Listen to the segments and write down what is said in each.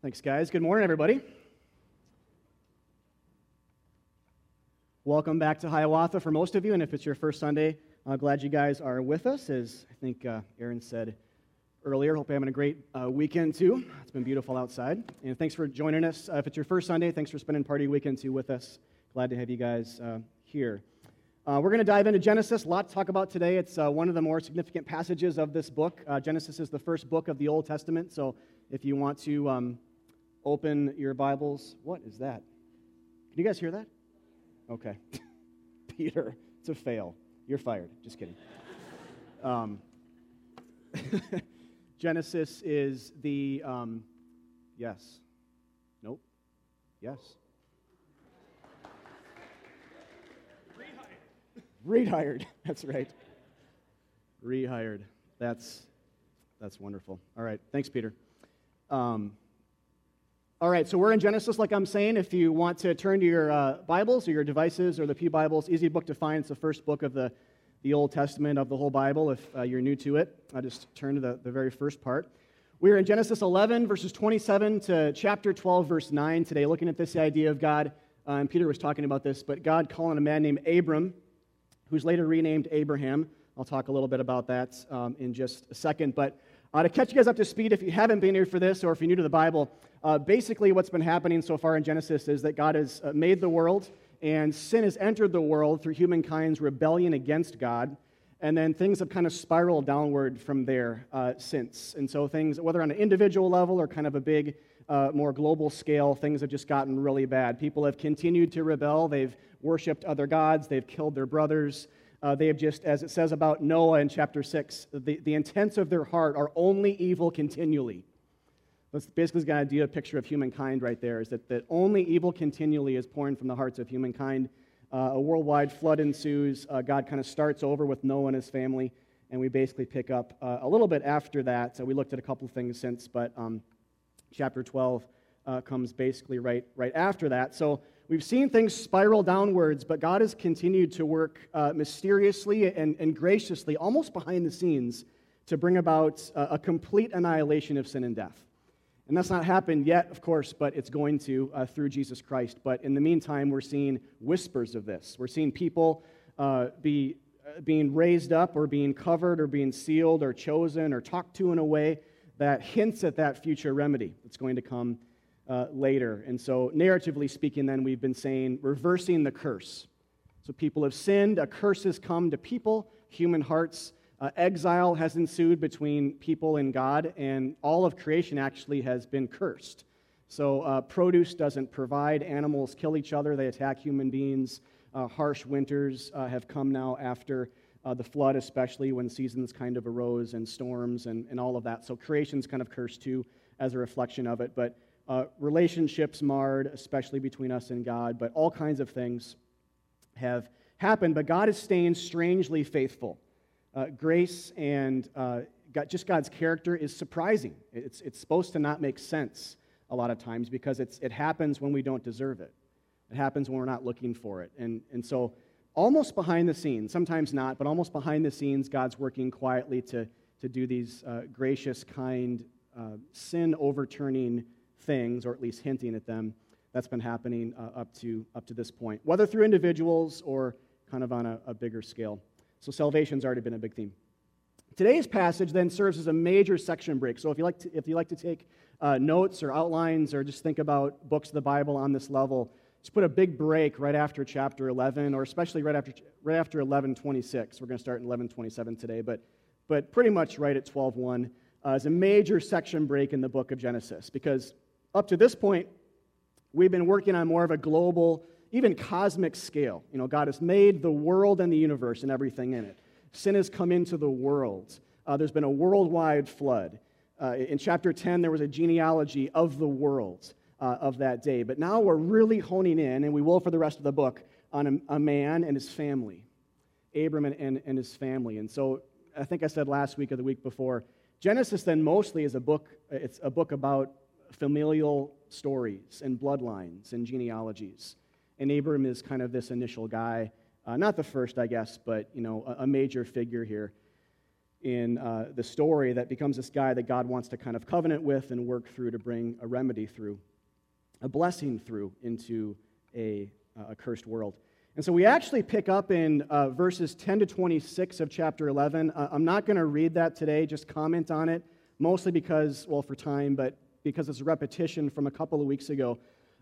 Thanks, guys. Good morning, everybody. Welcome back to Hiawatha for most of you, and if it's your first Sunday, uh, glad you guys are with us. As I think uh, Aaron said earlier, hope you're having a great uh, weekend too. It's been beautiful outside, and thanks for joining us. Uh, if it's your first Sunday, thanks for spending party weekend too with us. Glad to have you guys uh, here. Uh, we're going to dive into Genesis. A lot to talk about today. It's one of the more significant passages of this book. Genesis is the first book of the Old Testament, so if you want to um, open your Bibles. What is that? Can you guys hear that? Okay. Peter, it's a fail. You're fired. Just kidding. Um, Genesis is the, um, yes. Nope. Yes. Rehired. Rehired. That's right. Rehired. That's, that's wonderful. All right. Thanks, Peter. Um, all right, so we're in Genesis, like I'm saying. If you want to turn to your uh, Bibles or your devices or the Pew Bibles, easy book to find. It's the first book of the, the Old Testament of the whole Bible. If uh, you're new to it, I just turn to the, the very first part. We're in Genesis 11, verses 27 to chapter 12, verse 9 today, looking at this idea of God. Uh, and Peter was talking about this, but God calling a man named Abram, who's later renamed Abraham. I'll talk a little bit about that um, in just a second. But uh, to catch you guys up to speed, if you haven't been here for this or if you're new to the Bible, uh, basically what's been happening so far in Genesis is that God has uh, made the world and sin has entered the world through humankind's rebellion against God. And then things have kind of spiraled downward from there uh, since. And so things, whether on an individual level or kind of a big, uh, more global scale, things have just gotten really bad. People have continued to rebel. They've worshiped other gods. They've killed their brothers. Uh, they have just, as it says about Noah in chapter 6, the, the intents of their heart are only evil continually. That's basically the idea, a picture of humankind right there, is that, that only evil continually is pouring from the hearts of humankind. Uh, a worldwide flood ensues. Uh, God kind of starts over with Noah and his family, and we basically pick up uh, a little bit after that. So we looked at a couple things since, but um, chapter 12 uh, comes basically right, right after that. So We've seen things spiral downwards, but God has continued to work uh, mysteriously and, and, graciously, almost behind the scenes, to bring about a, complete annihilation of sin and death. And that's not happened yet, of course, but it's going to uh, through Jesus Christ. But in the meantime, we're seeing whispers of this. We're seeing people uh, be, uh, being raised up or being covered or being sealed or chosen or talked to in a way that hints at that future remedy that's going to come uh, later. And so, narratively speaking, then, we've been saying reversing the curse. So, people have sinned, a curse has come to people, human hearts. Uh, exile has ensued between people and God, and all of creation actually has been cursed. So, uh, produce doesn't provide, animals kill each other, they attack human beings. Uh, harsh winters uh, have come now after uh, the flood, especially when seasons kind of arose and storms and, and all of that. So, creation's kind of cursed too as a reflection of it. But uh, relationships marred, especially between us and God, but all kinds of things have happened. But God is staying strangely faithful. Uh, grace and uh, God, just God's character is surprising. It's, it's supposed to not make sense a lot of times because it's, it happens when we don't deserve it. It happens when we're not looking for it. And, and so, almost behind the scenes, sometimes not, but almost behind the scenes, God's working quietly to, to do these uh, gracious, kind, uh, sin overturning things, or at least hinting at them. That's been happening uh, up, to, up to this point, whether through individuals or kind of on a, a bigger scale. So salvation's already been a big theme. Today's passage then serves as a major section break. So if you like to, if you like to take uh, notes or outlines or just think about books of the Bible on this level, just put a big break right after chapter 11, or especially right after right after 11:26. We're going to start in 11:27 today, but but pretty much right at 12:1 uh, is a major section break in the book of Genesis because up to this point, we've been working on more of a global, even cosmic scale. You know, God has made the world and the universe and everything in it. Sin has come into the world. Uh, there's been a worldwide flood. Uh, in chapter 10, there was a genealogy of the world uh, of that day. But now we're really honing in, and we will for the rest of the book, on a, a man and his family, Abram and, and, and his family. And so I think I said last week or the week before, Genesis then mostly is a book, it's a book about familial stories and bloodlines and genealogies. And Abram is kind of this initial guy, uh, not the first, I guess, but you know, a, a major figure here. in uh, the story that becomes this guy that God wants to kind of covenant with and work through to bring a remedy through, a blessing through into a, uh, a cursed world. And so we actually pick up in uh, verses 10 to 26 of chapter 11. Uh, I'm not going to read that today, just comment on it, mostly because, well, for time, but because it's a repetition from a couple of weeks ago.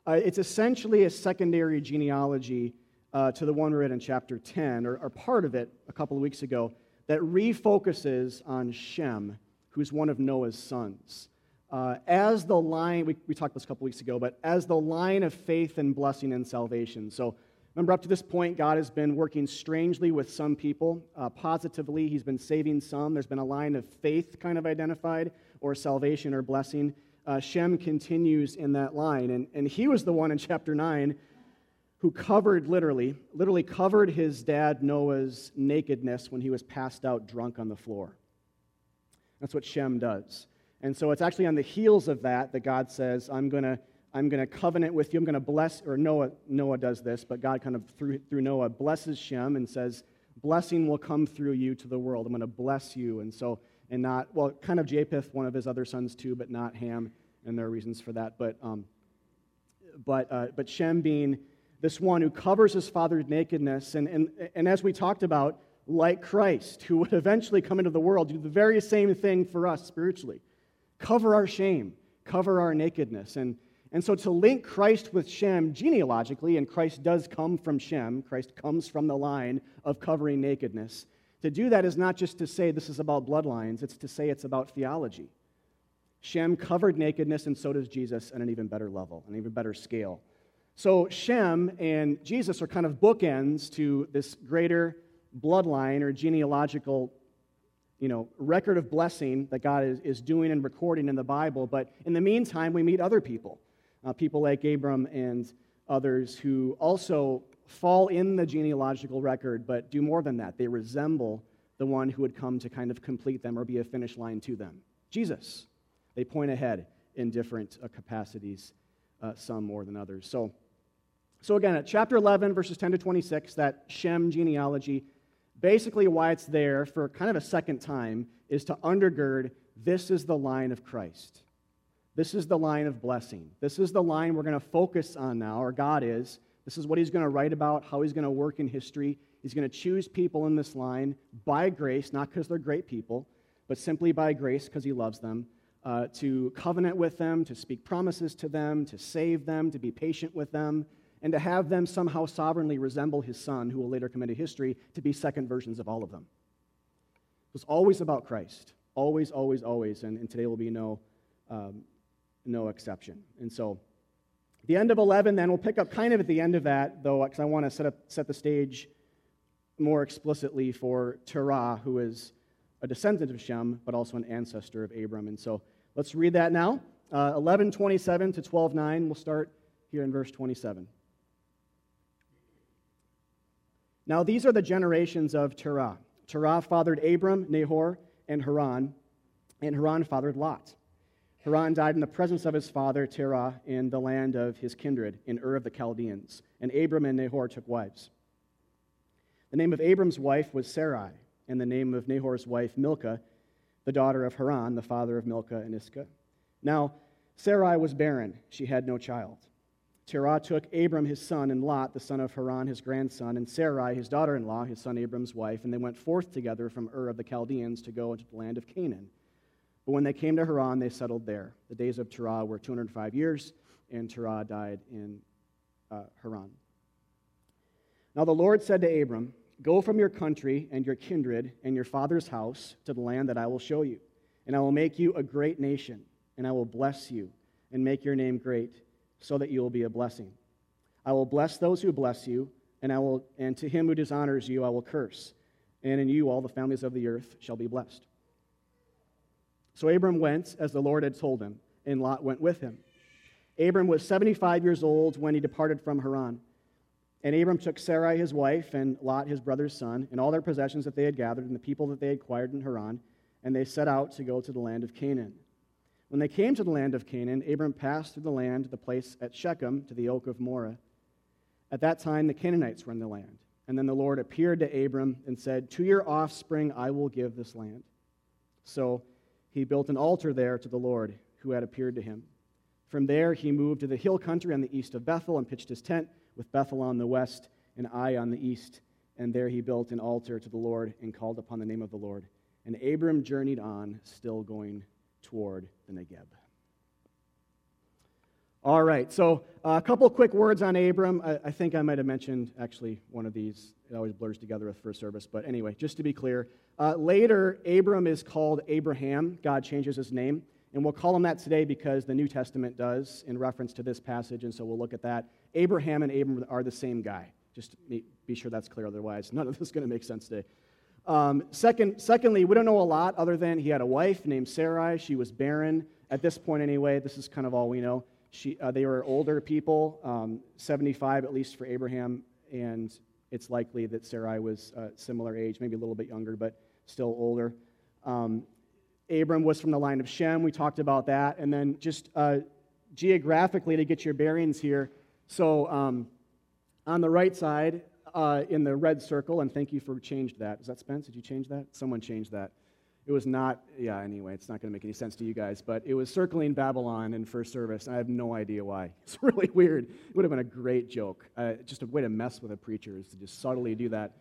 Uh, it's essentially a secondary genealogy uh, to the one we read in chapter 10, or, or part of it a couple of weeks ago that refocuses on Shem, who's one of Noah's sons. Uh, as the line, we, we talked this a couple weeks ago, but as the line of faith and blessing and salvation. So remember, up to this point, God has been working strangely with some people. Uh, positively, He's been saving some. There's been a line of faith kind of identified, or salvation or blessing. Uh, Shem continues in that line. And, and he was the one in chapter 9 who covered, literally, literally covered his dad Noah's nakedness when he was passed out drunk on the floor. That's what Shem does. And so it's actually on the heels of that that God says, I'm going to I'm going to covenant with you. I'm going to bless, or Noah, Noah does this, but God kind of through, through Noah blesses Shem and says, blessing will come through you to the world. I'm going to bless you. And so, and not, well, kind of Japheth, one of his other sons too, but not Ham. And there are reasons for that. But, um, but, uh, but Shem being this one who covers his father's nakedness. And, and, and as we talked about, like Christ, who would eventually come into the world, do the very same thing for us spiritually cover our shame, cover our nakedness. And, and so to link Christ with Shem genealogically, and Christ does come from Shem, Christ comes from the line of covering nakedness. To do that is not just to say this is about bloodlines, it's to say it's about theology. Shem covered nakedness, and so does Jesus at an even better level, an even better scale. So Shem and Jesus are kind of bookends to this greater bloodline or genealogical you know, record of blessing that God is, is doing and recording in the Bible. But in the meantime, we meet other people, uh, people like Abram and others who also fall in the genealogical record, but do more than that. They resemble the one who would come to kind of complete them or be a finish line to them Jesus. They point ahead in different uh, capacities, uh, some more than others. So, so, again, at chapter 11, verses 10 to 26, that Shem genealogy, basically why it's there for kind of a second time is to undergird this is the line of Christ. This is the line of blessing. This is the line we're going to focus on now, or God is. This is what he's going to write about, how he's going to work in history. He's going to choose people in this line by grace, not because they're great people, but simply by grace because he loves them, uh, to covenant with them, to speak promises to them, to save them, to be patient with them, and to have them somehow sovereignly resemble his son, who will later come into history, to be second versions of all of them. It was always about Christ. Always, always, always. And, and today will be no, um, no exception. And so, the end of 11, then we'll pick up kind of at the end of that, though, because I want to set, set the stage more explicitly for Terah, who is a descendant of Shem, but also an ancestor of Abram. And so let's read that now. Uh, 11, 27 to 12, 9. We'll start here in verse 27. Now, these are the generations of Terah. Terah fathered Abram, Nahor, and Haran, and Haran fathered Lot. Haran died in the presence of his father Terah in the land of his kindred, in Ur of the Chaldeans, and Abram and Nahor took wives. The name of Abram's wife was Sarai, and the name of Nahor's wife Milcah, the daughter of Haran, the father of Milcah and Iscah. Now, Sarai was barren, she had no child. Terah took Abram his son and Lot, the son of Haran, his grandson, and Sarai, his daughter in law, his son Abram's wife, and they went forth together from Ur of the Chaldeans to go into the land of Canaan. But when they came to Haran, they settled there. The days of Terah were 205 years, and Terah died in uh, Haran. Now the Lord said to Abram, Go from your country and your kindred and your father's house to the land that I will show you, and I will make you a great nation, and I will bless you and make your name great so that you will be a blessing. I will bless those who bless you, and, I will, and to him who dishonors you I will curse, and in you all the families of the earth shall be blessed. So Abram went as the Lord had told him, and Lot went with him. Abram was 75 years old when he departed from Haran. And Abram took Sarai his wife, and Lot his brother's son, and all their possessions that they had gathered, and the people that they had acquired in Haran, and they set out to go to the land of Canaan. When they came to the land of Canaan, Abram passed through the land to the place at Shechem, to the oak of Moreh. At that time, the Canaanites were in the land. And then the Lord appeared to Abram and said, To your offspring I will give this land. So he built an altar there to the Lord who had appeared to him. From there, he moved to the hill country on the east of Bethel and pitched his tent with Bethel on the west and Ai on the east. And there he built an altar to the Lord and called upon the name of the Lord. And Abram journeyed on, still going toward the Negeb. All right, so a couple quick words on Abram. I, I, think I might have mentioned actually one of these. It always blurs together with first service. But anyway, just to be clear, uh, later Abram is called Abraham. God changes his name. And we'll call him that today because the New Testament does in reference to this passage. And so we'll look at that. Abraham and Abram are the same guy. Just be sure that's clear. Otherwise, none of this is going to make sense today. Um, second, secondly, we don't know a lot other than he had a wife named Sarai. She was barren at this point, anyway. This is kind of all we know. She, uh, they were older people, um, 75 at least for Abraham, and it's likely that Sarai was uh, similar age, maybe a little bit younger, but still older. Um, Abram was from the line of Shem. We talked about that. And then just uh, geographically to get your bearings here. So um, on the right side, uh, in the red circle, and thank you for changed that. Is that Spence? Did you change that? Someone changed that. It was not, yeah, anyway, it's not going to make any sense to you guys, but it was circling Babylon in first service, I have no idea why. It's really weird. It would have been a great joke. Uh, just a way to mess with a preacher is to just subtly do that.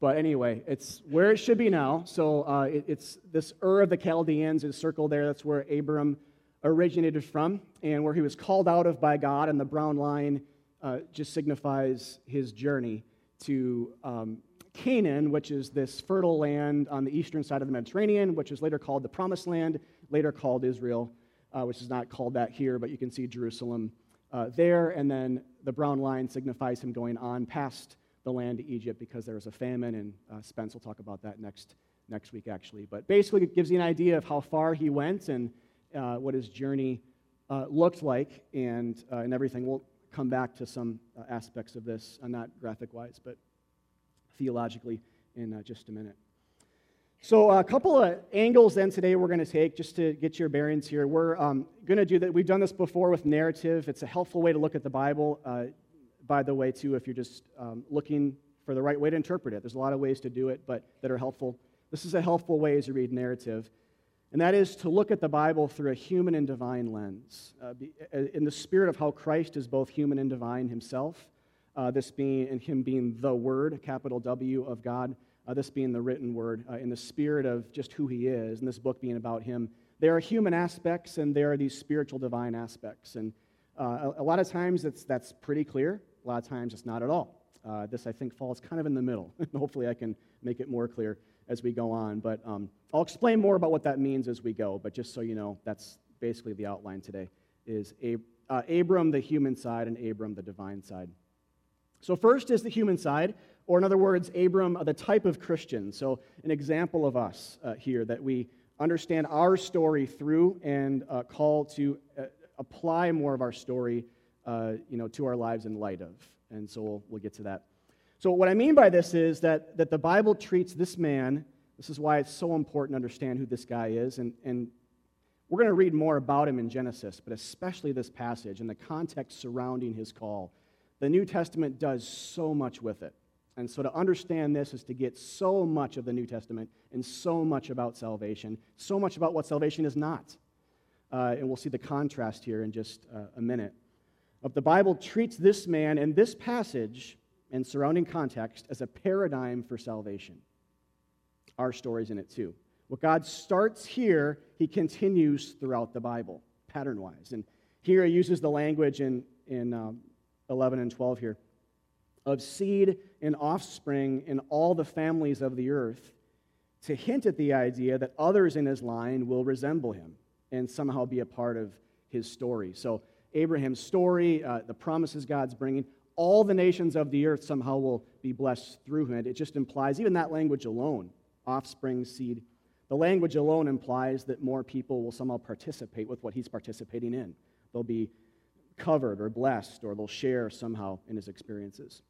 But anyway, it's where it should be now. So uh, it, it's this Ur of the Chaldeans is circled there. That's where Abram originated from and where he was called out of by God, and the brown line uh, just signifies his journey to um, Canaan, which is this fertile land on the eastern side of the Mediterranean, which is later called the Promised Land, later called Israel, uh, which is not called that here, but you can see Jerusalem uh, there. And then the brown line signifies him going on past the land to Egypt because there was a famine, and uh, Spence will talk about that next, next week, actually. But basically, it gives you an idea of how far he went and uh, what his journey uh, looked like and, uh, and everything. We'll come back to some aspects of this, not graphic wise, but theologically in uh, just a minute. So, a couple of angles then today we're going to take just to get your bearings here. We're um, going to do that. We've done this before with narrative. It's a helpful way to look at the Bible, uh, by the way, too, if you're just um, looking for the right way to interpret it. There's a lot of ways to do it, but that are helpful. This is a helpful way as you read narrative, and that is to look at the Bible through a human and divine lens, uh, uh in the spirit of how Christ is both human and divine himself uh, this being, and him being the Word, capital W of God, uh, this being the written Word, uh, in the spirit of just who he is, and this book being about him. There are human aspects and there are these spiritual divine aspects. And uh, a, a, lot of times it's, that's pretty clear, a lot of times it's not at all. Uh, this, I think, falls kind of in the middle. Hopefully, I can make it more clear as we go on. But um, I'll explain more about what that means as we go. But just so you know, that's basically the outline today is Ab- uh, Abram, the human side, and Abram, the divine side. So, first is the human side, or in other words, Abram, uh, the type of Christian. So, an example of us uh, here that we understand our story through and uh, call to uh, apply more of our story uh, you know, to our lives in light of. And so, we'll, we'll get to that. So, what I mean by this is that, that the Bible treats this man, this is why it's so important to understand who this guy is. And, and we're going to read more about him in Genesis, but especially this passage and the context surrounding his call the New Testament does so much with it. And so to understand this is to get so much of the New Testament and so much about salvation, so much about what salvation is not. Uh, and we'll see the contrast here in just uh, a minute. But the Bible treats this man and this passage and surrounding context as a paradigm for salvation. Our story's in it too. What God starts here, he continues throughout the Bible, pattern wise. And here he uses the language in, in um, 11 and 12 here of seed and offspring in all the families of the earth to hint at the idea that others in his line will resemble him and somehow be a part of his story. So, Abraham's story, uh, the promises God's bringing, all the nations of the earth somehow will be blessed through him. It just implies, even that language alone, offspring, seed, the language alone implies that more people will somehow participate with what he's participating in. They'll be covered or blessed, or they'll share somehow in his experiences.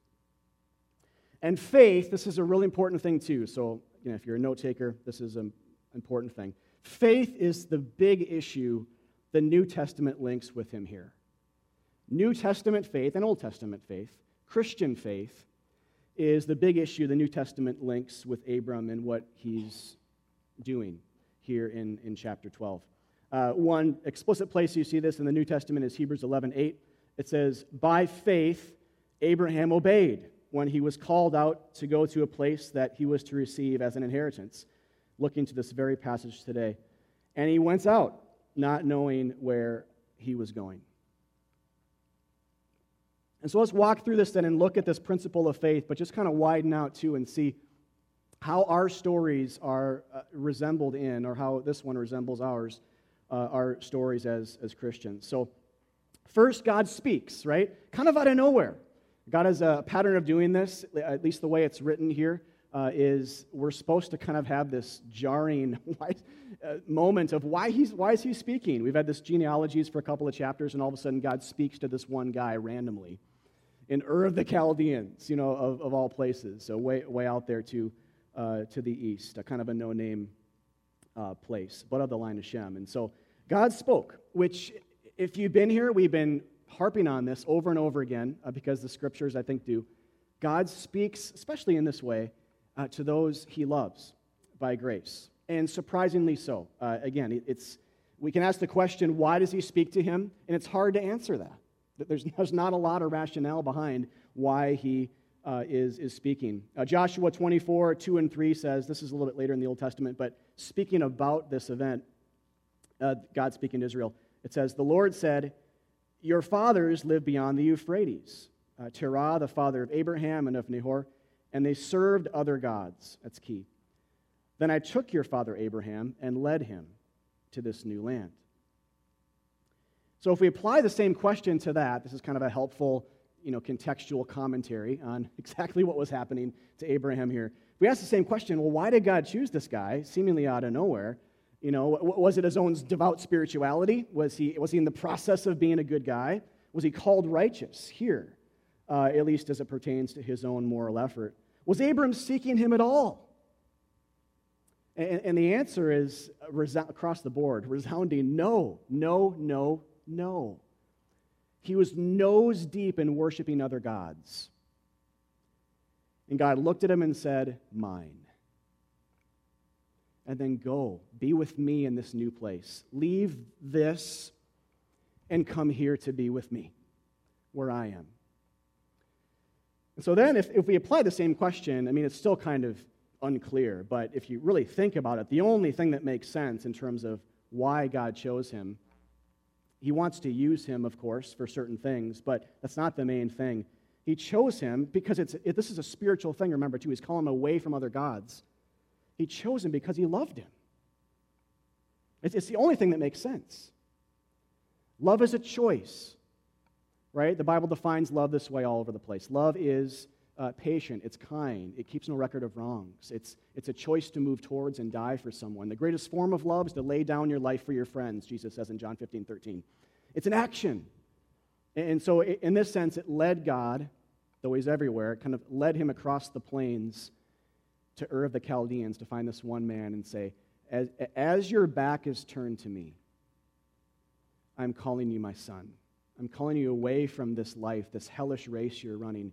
And faith, this is a really important thing too. So, you know, if you're a note taker, this is an important thing. Faith is the big issue the New Testament links with him here. New Testament faith and Old Testament faith, Christian faith, is the big issue the New Testament links with Abram and what he's doing. here in, in chapter 12. Uh, one explicit place you see this in the New Testament is Hebrews 11 8. It says, By faith, Abraham obeyed when he was called out to go to a place that he was to receive as an inheritance. Looking to this very passage today. And he went out, not knowing where he was going. And so let's walk through this then and look at this principle of faith, but just kind of widen out too and see how our stories are uh, resembled in, or how this one resembles ours, uh, our stories as, as Christians. So, first, God speaks, right? Kind of out of nowhere. God has a pattern of doing this, at least the way it's written here, uh, is we're supposed to kind of have this jarring uh, moment of why, he's, why is he speaking? We've had this genealogies for a couple of chapters, and all of a sudden God speaks to this one guy randomly in Ur of the Chaldeans, you know, of, of all places. So way, way out there to, uh, to the east, a kind of a no-name uh, place, but of the line of Shem. And so God spoke, which, if you've been here, we've been harping on this over and over again uh, because the scriptures, I think, do. God speaks, especially in this way, uh, to those he loves by grace. And surprisingly so. Uh, again, it's, we can ask the question, why does he speak to him? And it's hard to answer that. There's, there's not a lot of rationale behind why he uh, is, is speaking. Uh, Joshua 24, 2 and 3 says, this is a little bit later in the Old Testament, but speaking about this event, uh, God speaking to Israel, it says, The Lord said, Your fathers lived beyond the Euphrates, uh, Terah, the father of Abraham and of Nahor, and they served other gods. That's key. Then I took your father Abraham and led him to this new land. So if we apply the same question to that, this is kind of a helpful, you know, contextual commentary on exactly what was happening to Abraham here. If we ask the same question, well, why did God choose this guy, seemingly out of nowhere? You know, was it his own devout spirituality? Was he, was he in the process of being a good guy? Was he called righteous here, uh, at least as it pertains to his own moral effort? Was Abram seeking him at all? And, and the answer is across the board resounding no, no, no, no. He was nose deep in worshiping other gods. And God looked at him and said, Mine. And then go, be with me in this new place. Leave this and come here to be with me where I am. And so then, if, if we apply the same question, I mean, it's still kind of unclear, but if you really think about it, the only thing that makes sense in terms of why God chose him he wants to use him, of course, for certain things, but that's not the main thing. He chose him because it's, it, this is a spiritual thing, remember, too. He's calling him away from other gods. He chose him because he loved him. It's, it's the only thing that makes sense. Love is a choice, right? The Bible defines love this way all over the place. Love is uh, patient, it's kind, it keeps no record of wrongs. It's, it's a choice to move towards and die for someone. The greatest form of love is to lay down your life for your friends, Jesus says in John 15, 13. It's an action. And so, in this sense, it led God, though he's everywhere, it kind of led him across the plains to Ur of the Chaldeans to find this one man and say, as, as your back is turned to me, I'm calling you my son. I'm calling you away from this life, this hellish race you're running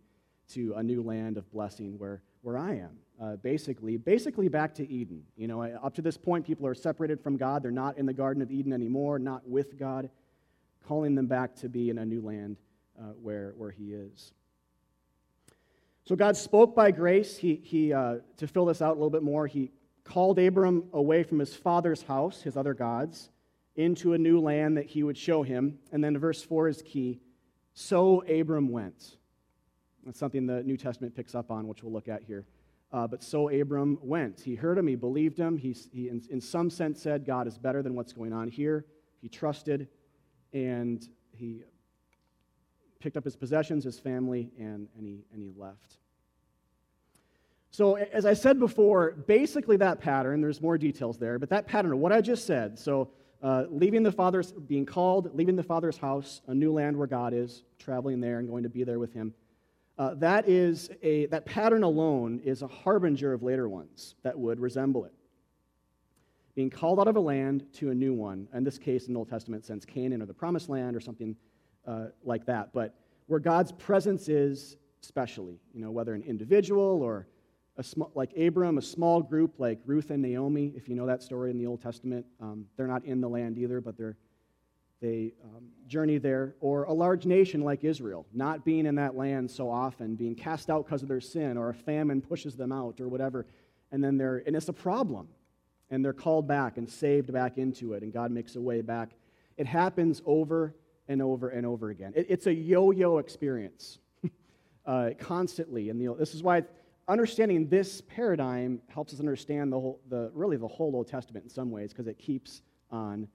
to a new land of blessing where, where I am. Uh, basically, basically back to Eden. You know, up to this point, people are separated from God. They're not in the Garden of Eden anymore, not with God, calling them back to be in a new land uh, where, where He is. So God spoke by grace. He, he uh, to fill this out a little bit more, He called Abram away from his father's house, his other gods, into a new land that He would show him. And then verse 4 is key. So Abram went. That's something the New Testament picks up on, which we'll look at here. Uh, but so Abram went. He heard him, he believed him. He, he in, in, some sense, said, God is better than what's going on here. He trusted, and he picked up his possessions, his family, and, and, he, and he left. So, as I said before, basically that pattern, there's more details there, but that pattern of what I just said, so uh, leaving the father's, being called, leaving the father's house, a new land where God is, traveling there and going to be there with him uh, that, is a, that pattern alone is a harbinger of later ones that would resemble it. Being called out of a land to a new one, in this case, in the Old Testament sense, Canaan or the Promised Land or something uh, like that, but where God's presence is specially, you know, whether an individual or a sm- like Abram, a small group like Ruth and Naomi, if you know that story in the Old Testament. Um, they're not in the land either, but they're, they um, journey there. Or a large nation like Israel, not being in that land so often, being cast out because of their sin, or a famine pushes them out, or whatever. And then they're, and it's a problem. And they're called back and saved back into it, and God makes a way back. It happens over and over and over again. It, it's a yo yo experience uh, constantly. And the, this is why understanding this paradigm helps us understand the whole, the, really the whole Old Testament in some ways because it keeps on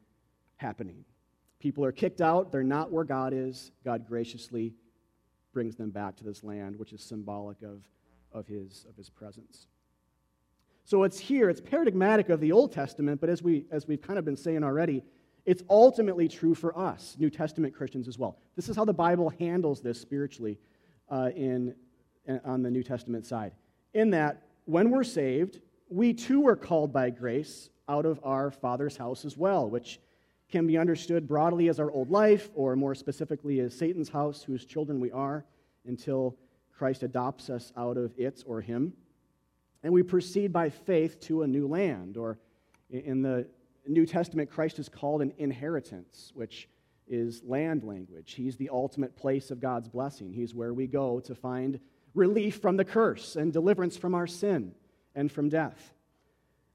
happening. People are kicked out, they're not where God is. God graciously brings them back to this land, which is symbolic of, of, his, of his presence. So it's here, it's paradigmatic of the Old Testament, but as, we, as we've kind of been saying already, it's ultimately true for us, New Testament Christians as well. This is how the Bible handles this spiritually uh, in, in, on the New Testament side in that when we're saved, we too are called by grace out of our Father's house as well, which can be understood broadly as our old life, or more specifically as Satan's house, whose children we are, until Christ adopts us out of it or him. And we proceed by faith to a new land, or in the New Testament, Christ is called an inheritance, which is land language. He's the ultimate place of God's blessing. He's where we go to find relief from the curse and deliverance from our sin and from death.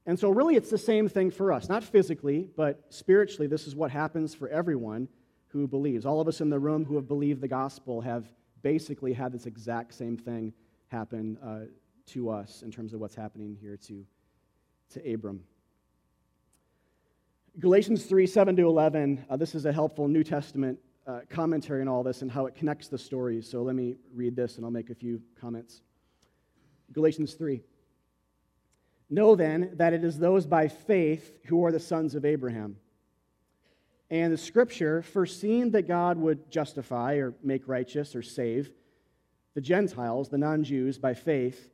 And so, really, it's the same thing for us. Not physically, but spiritually, this is what happens for everyone who believes. All of us in the room who have believed the gospel have basically had this exact same thing happen uh, to us in terms of what's happening here to, to Abram. Galatians 3 7 to 11, uh, this is a helpful New Testament uh, commentary on all this and how it connects the stories. So let me read this and I'll make a few comments. Galatians 3. Know then that it is those by faith who are the sons of Abraham. And the scripture, foreseeing that God would justify or make righteous or save the Gentiles, the non Jews, by faith,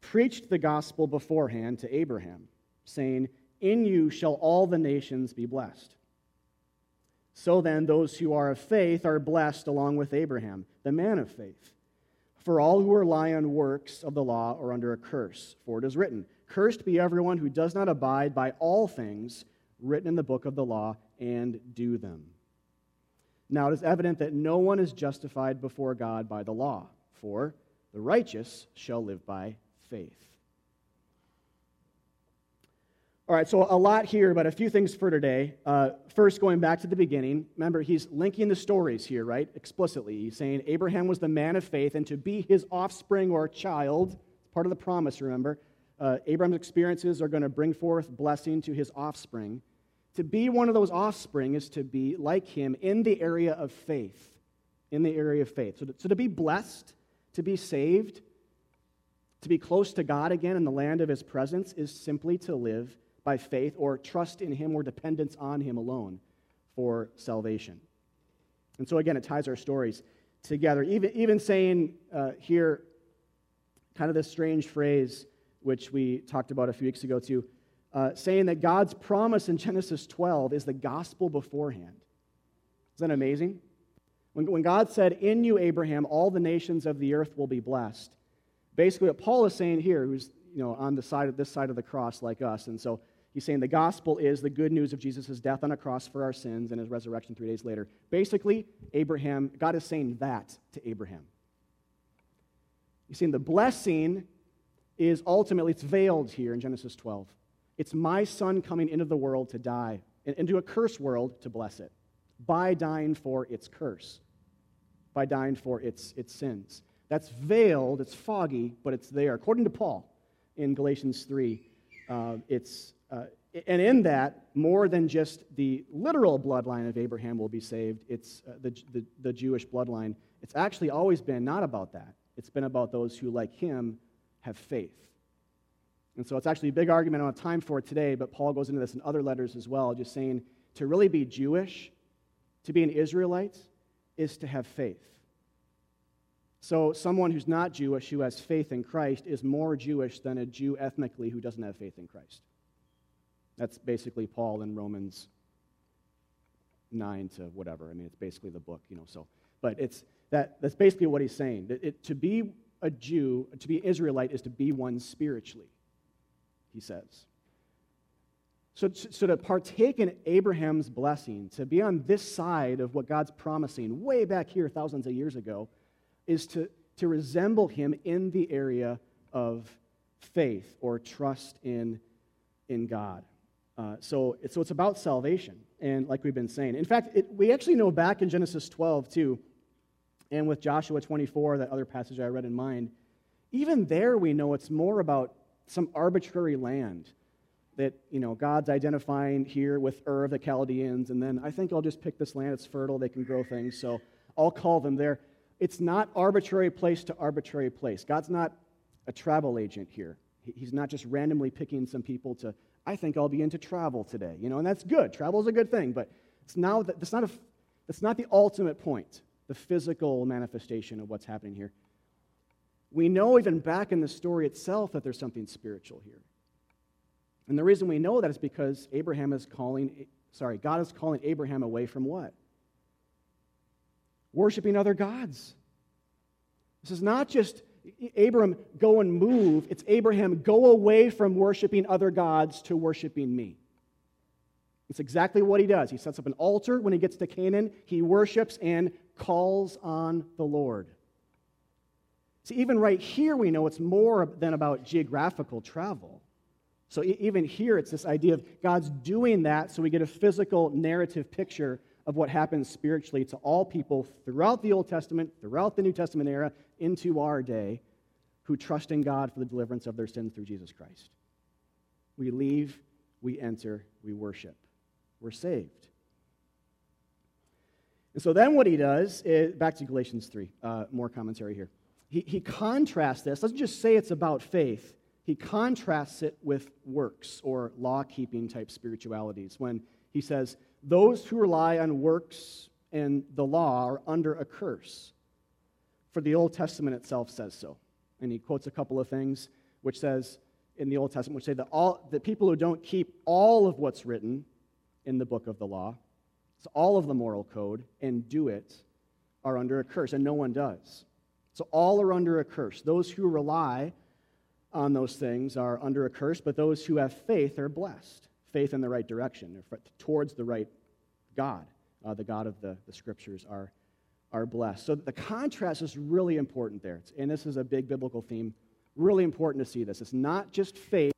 preached the gospel beforehand to Abraham, saying, In you shall all the nations be blessed. So then, those who are of faith are blessed along with Abraham, the man of faith. For all who rely on works of the law are under a curse. For it is written, Cursed be everyone who does not abide by all things written in the book of the law and do them. Now it is evident that no one is justified before God by the law, for the righteous shall live by faith. All right, so a lot here, but a few things for today. Uh, first, going back to the beginning, remember, he's linking the stories here, right? Explicitly. He's saying Abraham was the man of faith, and to be his offspring or child, it's part of the promise, remember, uh, Abraham's experiences are going to bring forth blessing to his offspring. To be one of those offspring is to be like him in the area of faith. In the area of faith. So to, so to be blessed, to be saved, to be close to God again in the land of his presence is simply to live by faith or trust in Him or dependence on Him alone for salvation. And so, again, it ties our stories together. Even, even saying uh, here, kind of this strange phrase, which we talked about a few weeks ago too, uh, saying that God's promise in Genesis 12 is the gospel beforehand. Isn't that amazing? When, when God said, In you, Abraham, all the nations of the earth will be blessed, basically what Paul is saying here, who's you know, on the side of this side of the cross like us. And so He's saying the gospel is the good news of Jesus' death on a cross for our sins and his resurrection three days later. Basically, Abraham, God is saying that to Abraham. He's saying the blessing is ultimately, it's veiled here in Genesis 12. It's my son coming into the world to die, into a cursed world to bless it, by dying for its curse, by dying for its, its sins. That's veiled, it's foggy, but it's there. According to Paul in Galatians 3, uh, it's uh, and in that, more than just the literal bloodline of Abraham will be saved, it's uh, the, the, the Jewish bloodline. It's actually always been not about that. It's been about those who, like him, have faith. And so it's actually a big argument. I don't have time for it today, but Paul goes into this in other letters as well, just saying to really be Jewish, to be an Israelite, is to have faith. So someone who's not Jewish, who has faith in Christ, is more Jewish than a Jew ethnically who doesn't have faith in Christ. That's basically Paul in Romans 9 to whatever. I mean, it's basically the book, you know. So, but it's that that's basically what he's saying. That it, to be a Jew, to be Israelite, is to be one spiritually, he says. So, so to partake in Abraham's blessing, to be on this side of what God's promising way back here thousands of years ago, is to, to resemble him in the area of faith or trust in, in God. Uh, so, so it's about salvation, and like we've been saying. In fact, it, we actually know back in Genesis 12, too, and with Joshua 24, that other passage I read in mind, even there we know it's more about some arbitrary land that you know God's identifying here with Ur of the Chaldeans, and then I think I'll just pick this land. It's fertile; they can grow things, so I'll call them there. It's not arbitrary place to arbitrary place. God's not a travel agent here. He's not just randomly picking some people to. I think I'll be into travel today, you know, and that's good. Travel is a good thing, but it's now that's not a that's not the ultimate point the physical manifestation of what's happening here. We know even back in the story itself that there's something spiritual here. And the reason we know that is because Abraham is calling, sorry, God is calling Abraham away from what? Worshipping other gods. This is not just Abram, go and move. It's Abraham, go away from worshiping other gods to worshiping me. It's exactly what he does. He sets up an altar when he gets to Canaan. He worships and calls on the Lord. See, even right here, we know it's more than about geographical travel. So even here, it's this idea of God's doing that so we get a physical narrative picture of what happens spiritually to all people throughout the Old Testament, throughout the New Testament era, into our day, who trust in God for the deliverance of their sins through Jesus Christ. We leave, we enter, we worship. We're saved. And so then what he does is, back to Galatians 3, uh, more commentary here. He, he contrasts this, doesn't just say it's about faith, he contrasts it with works or law keeping type spiritualities when he says, Those who rely on works and the law are under a curse. For the Old Testament itself says so. And he quotes a couple of things which says in the Old Testament, which say that all the people who don't keep all of what's written in the book of the law so all of the moral code and do it are under a curse, and no one does. So all are under a curse. Those who rely on those things are under a curse, but those who have faith are blessed. Faith in the right direction, or towards the right God. Uh, the God of the, the scriptures are, are blessed. So the contrast is really important there. And this is a big biblical theme. Really important to see this. It's not just faith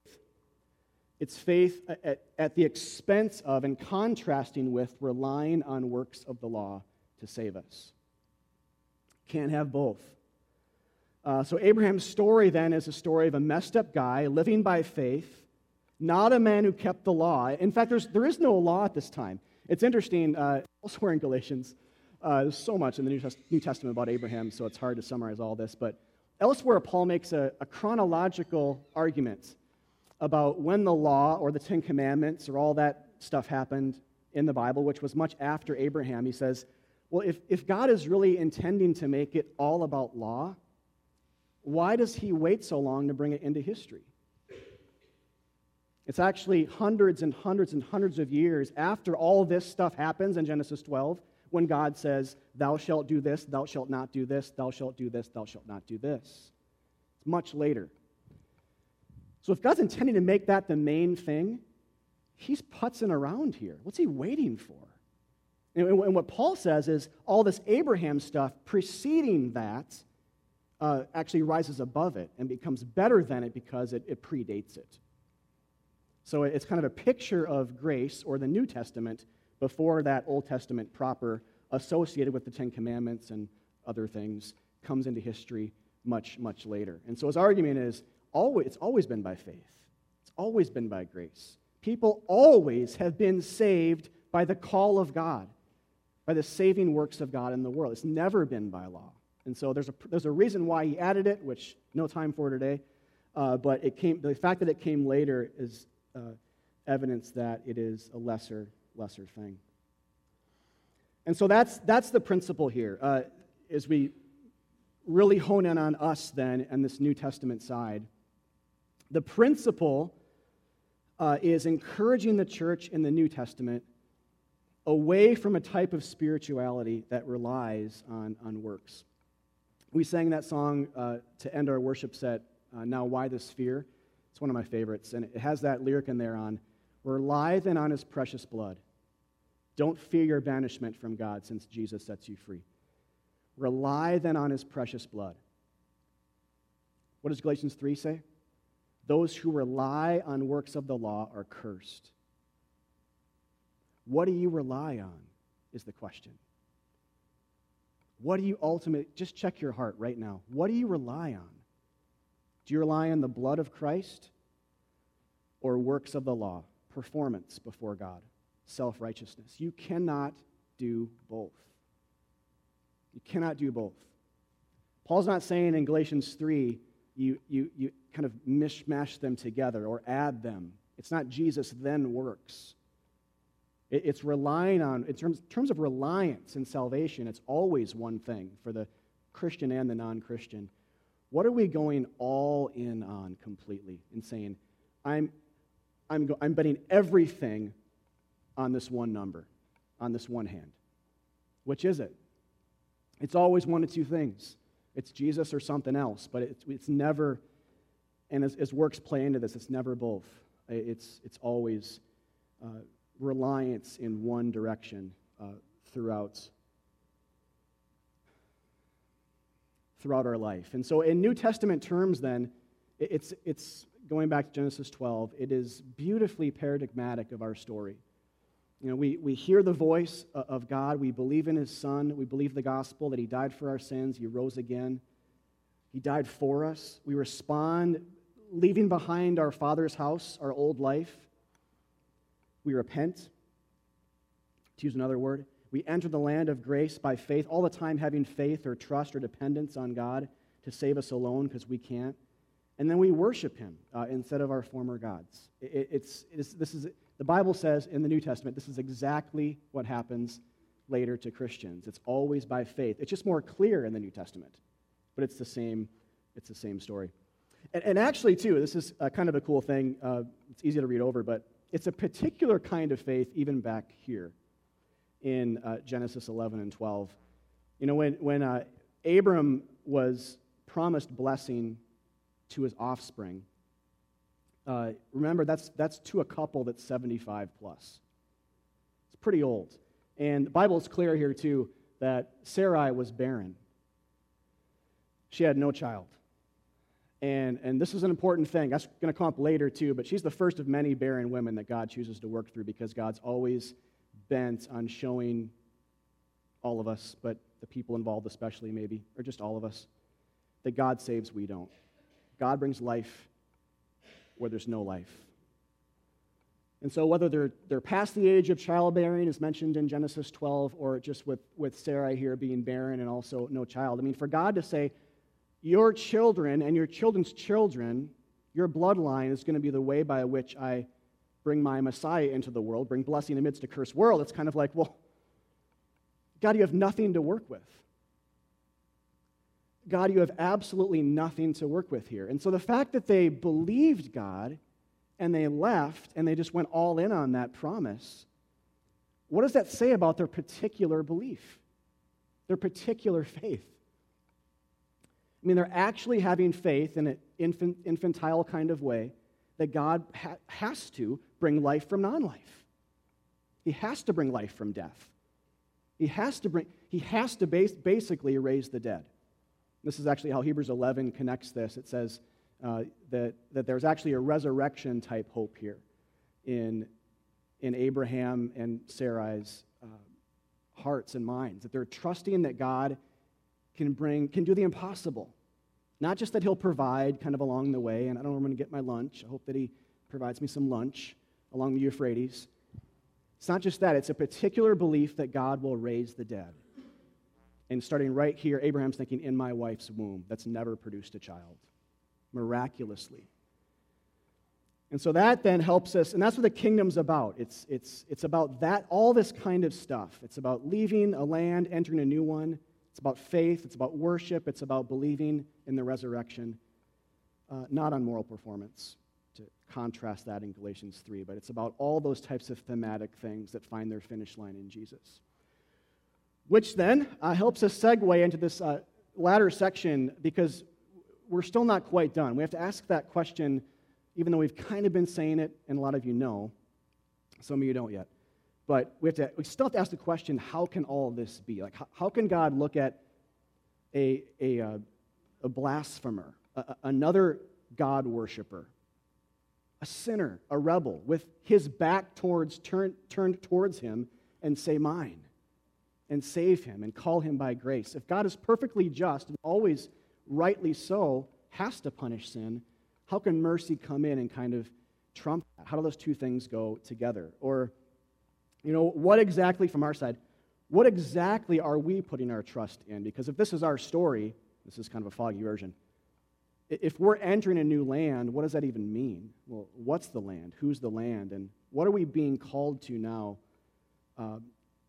it's faith at, at, the expense of and contrasting with relying on works of the law to save us. Can't have both. Uh, so, Abraham's story then is a story of a messed up guy living by faith, not a man who kept the law. In fact, there's, there is no law at this time. It's interesting, uh, elsewhere in Galatians, uh, there's so much in the New, Test- New, Testament about Abraham, so it's hard to summarize all this. But elsewhere, Paul makes a, a chronological argument about when the law or the Ten Commandments or all that stuff happened in the Bible, which was much after Abraham, he says, well, if, if God is really intending to make it all about law, why does he wait so long to bring it into history? It's actually hundreds and hundreds and hundreds of years after all this stuff happens in Genesis 12 when God says, Thou shalt do this, thou shalt not do this, thou shalt do this, thou shalt not do this. It's much later. So if God's intending to make that the main thing, he's putzing around here. What's he waiting for? And what Paul says is all this Abraham stuff preceding that uh, actually rises above it and becomes better than it because it, it predates it. So it's kind of a picture of grace or the New Testament before that Old Testament proper associated with the Ten Commandments and other things comes into history much, much later. And so his argument is always, it's always been by faith, it's always been by grace. People always have been saved by the call of God, by the saving works of God in the world. It's never been by law. And so there's a, there's a reason why he added it, which no time for today. Uh, but it came, the fact that it came later is uh, evidence that it is a lesser, lesser thing. And so that's, that's the principle here. Uh, as we really hone in on us then and this New Testament side, the principle uh, is encouraging the church in the New Testament away from a type of spirituality that relies on, on works. We sang that song uh, to end our worship set, uh, Now Why This Fear? It's one of my favorites, and it has that lyric in there on, We're Rely then on his precious blood. Don't fear your banishment from God since Jesus sets you free. Rely then on his precious blood. What does Galatians 3 say? Those who rely on works of the law are cursed. What do you rely on? Is the question. What do you ultimately, just check your heart right now. What do you rely on? Do you rely on the blood of Christ or works of the law, performance before God, self righteousness? You cannot do both. You cannot do both. Paul's not saying in Galatians 3, you, you, you kind of mishmash them together or add them. It's not Jesus then works. It's relying on, in terms, in terms of reliance and salvation, it's always one thing for the Christian and the non Christian. What are we going all in on completely and saying, I'm, I'm, go, I'm betting everything on this one number, on this one hand? Which is it? It's always one of two things it's Jesus or something else, but it's, it's never, and as, as works play into this, it's never both. It's, it's always uh, reliance in one direction uh, throughout, throughout our life. And so, in New Testament terms, then, it's, it's going back to Genesis 12, it is beautifully paradigmatic of our story. You know, we, we hear the voice of God. We believe in his son. We believe the gospel that he died for our sins. He rose again. He died for us. We respond, leaving behind our father's house, our old life. We repent, to use another word. We enter the land of grace by faith, all the time having faith or trust or dependence on God to save us alone because we can't. And then we worship him uh, instead of our former gods. It, it's, it's, this is the Bible says in the New Testament this is exactly what happens later to Christians. It's always by faith. It's just more clear in the New Testament, but it's the same, it's the same story. And, and actually, too, this is kind of a cool thing. Uh, it's easy to read over, but it's a particular kind of faith even back here in uh, Genesis 11 and 12. You know, when, when uh, Abram was promised blessing to his offspring, uh, remember, that's, that's to a couple that's 75 plus. It's pretty old. And the Bible is clear here, too, that Sarai was barren. She had no child. And, and this is an important thing. That's going to come up later, too, but she's the first of many barren women that God chooses to work through because God's always bent on showing all of us, but the people involved especially, maybe, or just all of us, that God saves, we don't. God brings life where there's no life. And so, whether they're, they're past the age of childbearing, as mentioned in Genesis 12, or just with, with Sarai here being barren and also no child, I mean, for God to say, your children and your children's children, your bloodline is going to be the way by which I bring my Messiah into the world, bring blessing amidst a cursed world, it's kind of like, well, God, you have nothing to work with. God, you have absolutely nothing to work with here. And so the fact that they believed God and they left and they just went all in on that promise, what does that say about their particular belief, their particular faith? I mean, they're actually having faith in an infant, infantile kind of way that God ha- has to bring life from non life. He has to bring life from death. He has to, bring, he has to basically raise the dead. This is actually how Hebrews 11 connects this. It says uh, that, that there's actually a resurrection type hope here in, in Abraham and Sarai's uh, hearts and minds, that they're trusting that God can bring, can do the impossible. Not just that he'll provide kind of along the way, and I don't know where I'm going to get my lunch. I hope that he provides me some lunch along the Euphrates. It's not just that, it's a particular belief that God will raise the dead. And starting right here, Abraham's thinking, in my wife's womb, that's never produced a child, miraculously. And so that then helps us, and that's what the kingdom's about. It's, it's, it's about that, all this kind of stuff. It's about leaving a land, entering a new one. It's about faith. It's about worship. It's about believing in the resurrection, uh, not on moral performance, to contrast that in Galatians 3. But it's about all those types of thematic things that find their finish line in Jesus. Which then uh, helps us segue into this uh, latter section, because we're still not quite done, we have to ask that question, even though we've kind of been saying it, and a lot of you know. Some of you don't yet. But we, have to, we still have to ask the question how can all this be? Like, how, how can God look at a, a, uh, a blasphemer, a, another God worshiper, a sinner, a rebel, with his back towards, turn, turned towards him, and say, Mine, and save him, and call him by grace? If God is perfectly just and always rightly so, has to punish sin, how can mercy come in and kind of trump that? How do those two things go together? Or, you know, what exactly from our side, what exactly are we putting our trust in? Because if this is our story, this is kind of a foggy version. If we're entering a new land, what does that even mean? Well, what's the land? Who's the land? And what are we being called to now uh,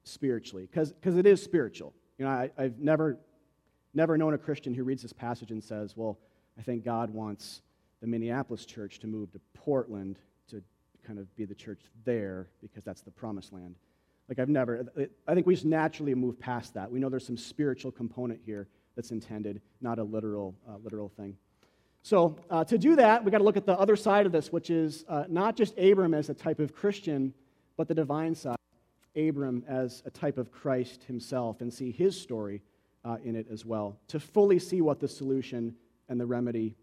spiritually? Because it is spiritual. You know, I, I've never, never known a Christian who reads this passage and says, well, I think God wants the Minneapolis church to move to Portland kind of be the church there because that's the promised land. Like, I've never, I think we just naturally move past that. We know there's some spiritual component here that's intended, not a literal, uh, literal thing. So, uh, to do that, we've got to look at the other side of this, which is uh, not just Abram as a type of Christian, but the divine side, Abram as a type of Christ himself, and see his story uh, in it as well, to fully see what the solution and the remedy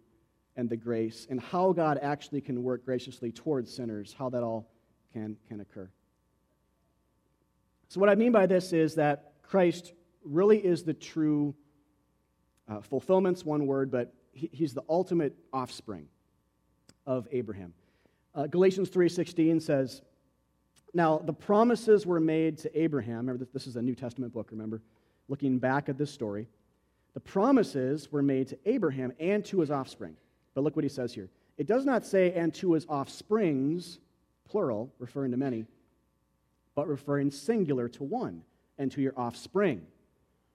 and the grace, and how God actually can work graciously towards sinners, how that all can, can occur. So, what I mean by this is that Christ really is the true uh, fulfillment's one word, but he, he's the ultimate offspring of Abraham. Uh, Galatians 3:16 says, "Now the promises were made to Abraham. Remember, this is a New Testament book. Remember, looking back at this story, the promises were made to Abraham and to his offspring. But look what he says here. It does not say, and to his offsprings, plural, referring to many, but referring singular to one, and to your offspring.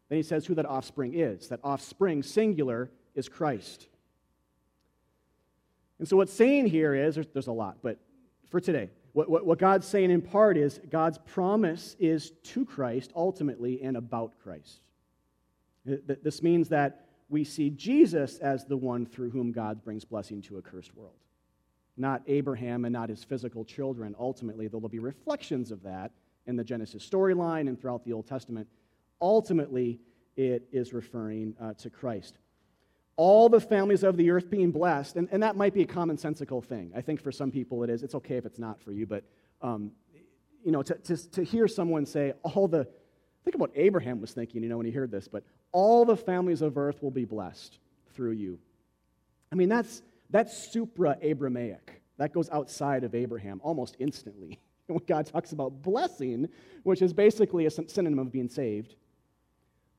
Then he says who that offspring is. That offspring, singular, is Christ. And so what's saying here is there's, there's a lot, but for today, what, what, what God's saying in part is God's promise is to Christ ultimately and about Christ. This means that we see Jesus as the one through whom God brings blessing to a cursed world. Not Abraham and not his physical children. Ultimately, there will be reflections of that in the Genesis storyline and throughout the Old Testament. Ultimately, it is referring uh, to Christ. All the families of the earth being blessed, and, and that might be a commonsensical thing. I think for some people it is. It's okay if it's not for you, but um, you know, to, to, to hear someone say all the Think of what Abraham was thinking, you know, when he heard this, but all the families of earth will be blessed through you. I mean, that's, that's supra Abrahamic. That goes outside of Abraham almost instantly. when God talks about blessing, which is basically a synonym of being saved,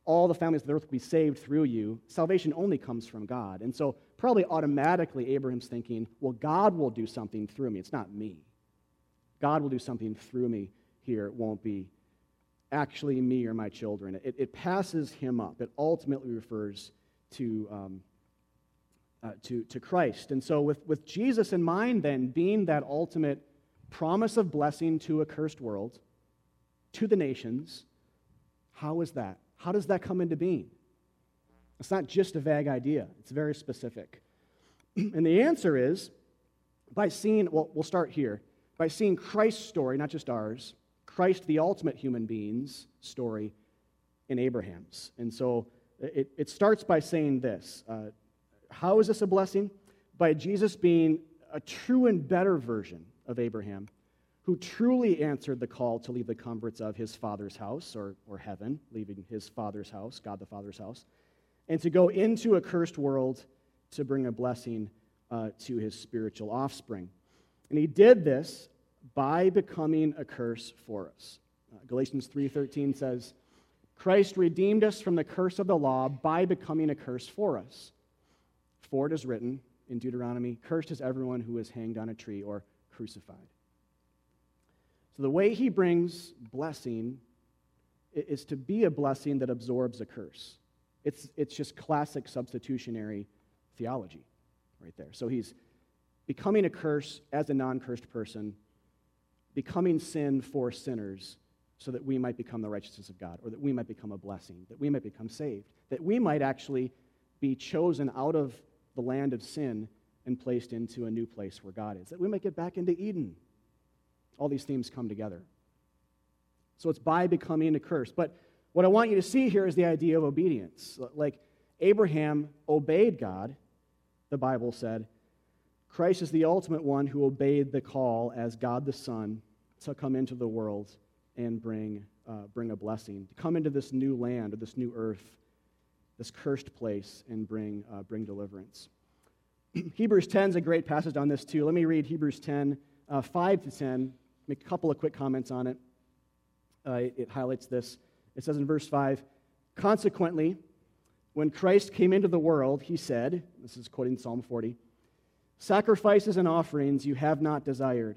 all the families of the earth will be saved through you. Salvation only comes from God. And so, probably automatically, Abraham's thinking, well, God will do something through me. It's not me. God will do something through me here. It won't be actually me or my children. It, it passes him up. It ultimately refers to, um, uh, to, to Christ. And so, with, with Jesus in mind, then, being that ultimate promise of blessing to a cursed world, to the nations, how is that? How does that come into being? It's not just a vague idea, it's very specific. and the answer is by seeing, well, we'll start here, by seeing Christ's story, not just ours Christ, the ultimate human being's story in Abraham's. And so it, it starts by saying this uh, How is this a blessing? By Jesus being a true and better version of Abraham, who truly answered the call to leave the comforts of his father's house, or, or heaven, leaving his father's house, God the Father's house, and to go into a cursed world to bring a blessing uh, to his spiritual offspring. And he did this by becoming a curse for us. Uh, Galatians 3:13 says, "Christ redeemed us from the curse of the law by becoming a curse for us. For it is written in Deuteronomy, cursed is everyone who is hanged on a tree or crucified." So the way he brings blessing is to be a blessing that absorbs a curse. It's, it's just classic substitutionary theology right there. So he's becoming a curse as a non cursed person becoming sin for sinners so that we might become the righteousness of God, or that we might become a blessing, that we might become saved, that we might actually be chosen out of the land of sin and placed into a new place where God is, that we might get back into Eden. All these themes come together. So it's by becoming a curse. But what I want you to see here is the idea of obedience. Like Abraham obeyed God, the Bible said. Christ is the ultimate one who obeyed the call as God the Son to come into the world and bring, uh, bring a blessing, to come into this new land or this new earth, this cursed place, and bring, uh, bring deliverance. Hebrews 10 is a great passage on this too. Let me read Hebrews 10, uh, 5 to 10, make a couple of quick comments on it. Uh, it. It highlights this. It says in verse 5 Consequently, when Christ came into the world, he said, this is quoting Psalm 40, Sacrifices and offerings you have not desired,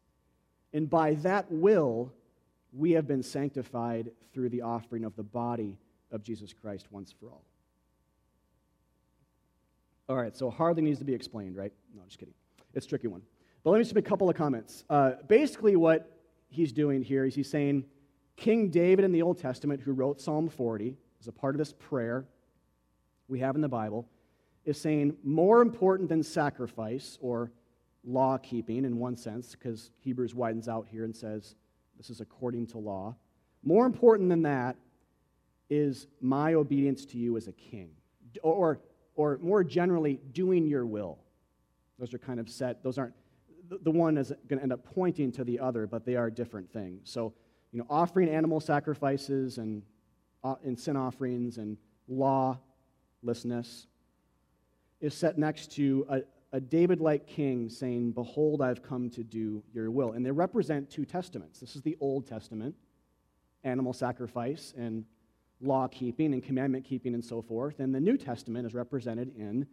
And by that will, we have been sanctified through the offering of the body of Jesus Christ once for all. All right, so hardly needs to be explained, right? No, just kidding. It's a tricky one. But let me just make a couple of comments. Uh, basically, what he's doing here is he's saying King David in the Old Testament, who wrote Psalm 40, as a part of this prayer we have in the Bible, is saying more important than sacrifice or law keeping in one sense, because Hebrews widens out here and says this is according to law. More important than that is my obedience to you as a king. Or, or more generally, doing your will. Those are kind of set, those aren't, the one is going to end up pointing to the other, but they are different things. So, you know, offering animal sacrifices and, uh, and sin offerings and lawlessness is set next to a, a David like king saying, Behold, I've come to do your will. And they represent two testaments. This is the Old Testament, animal sacrifice and law keeping and commandment keeping and so forth. And the New Testament is represented in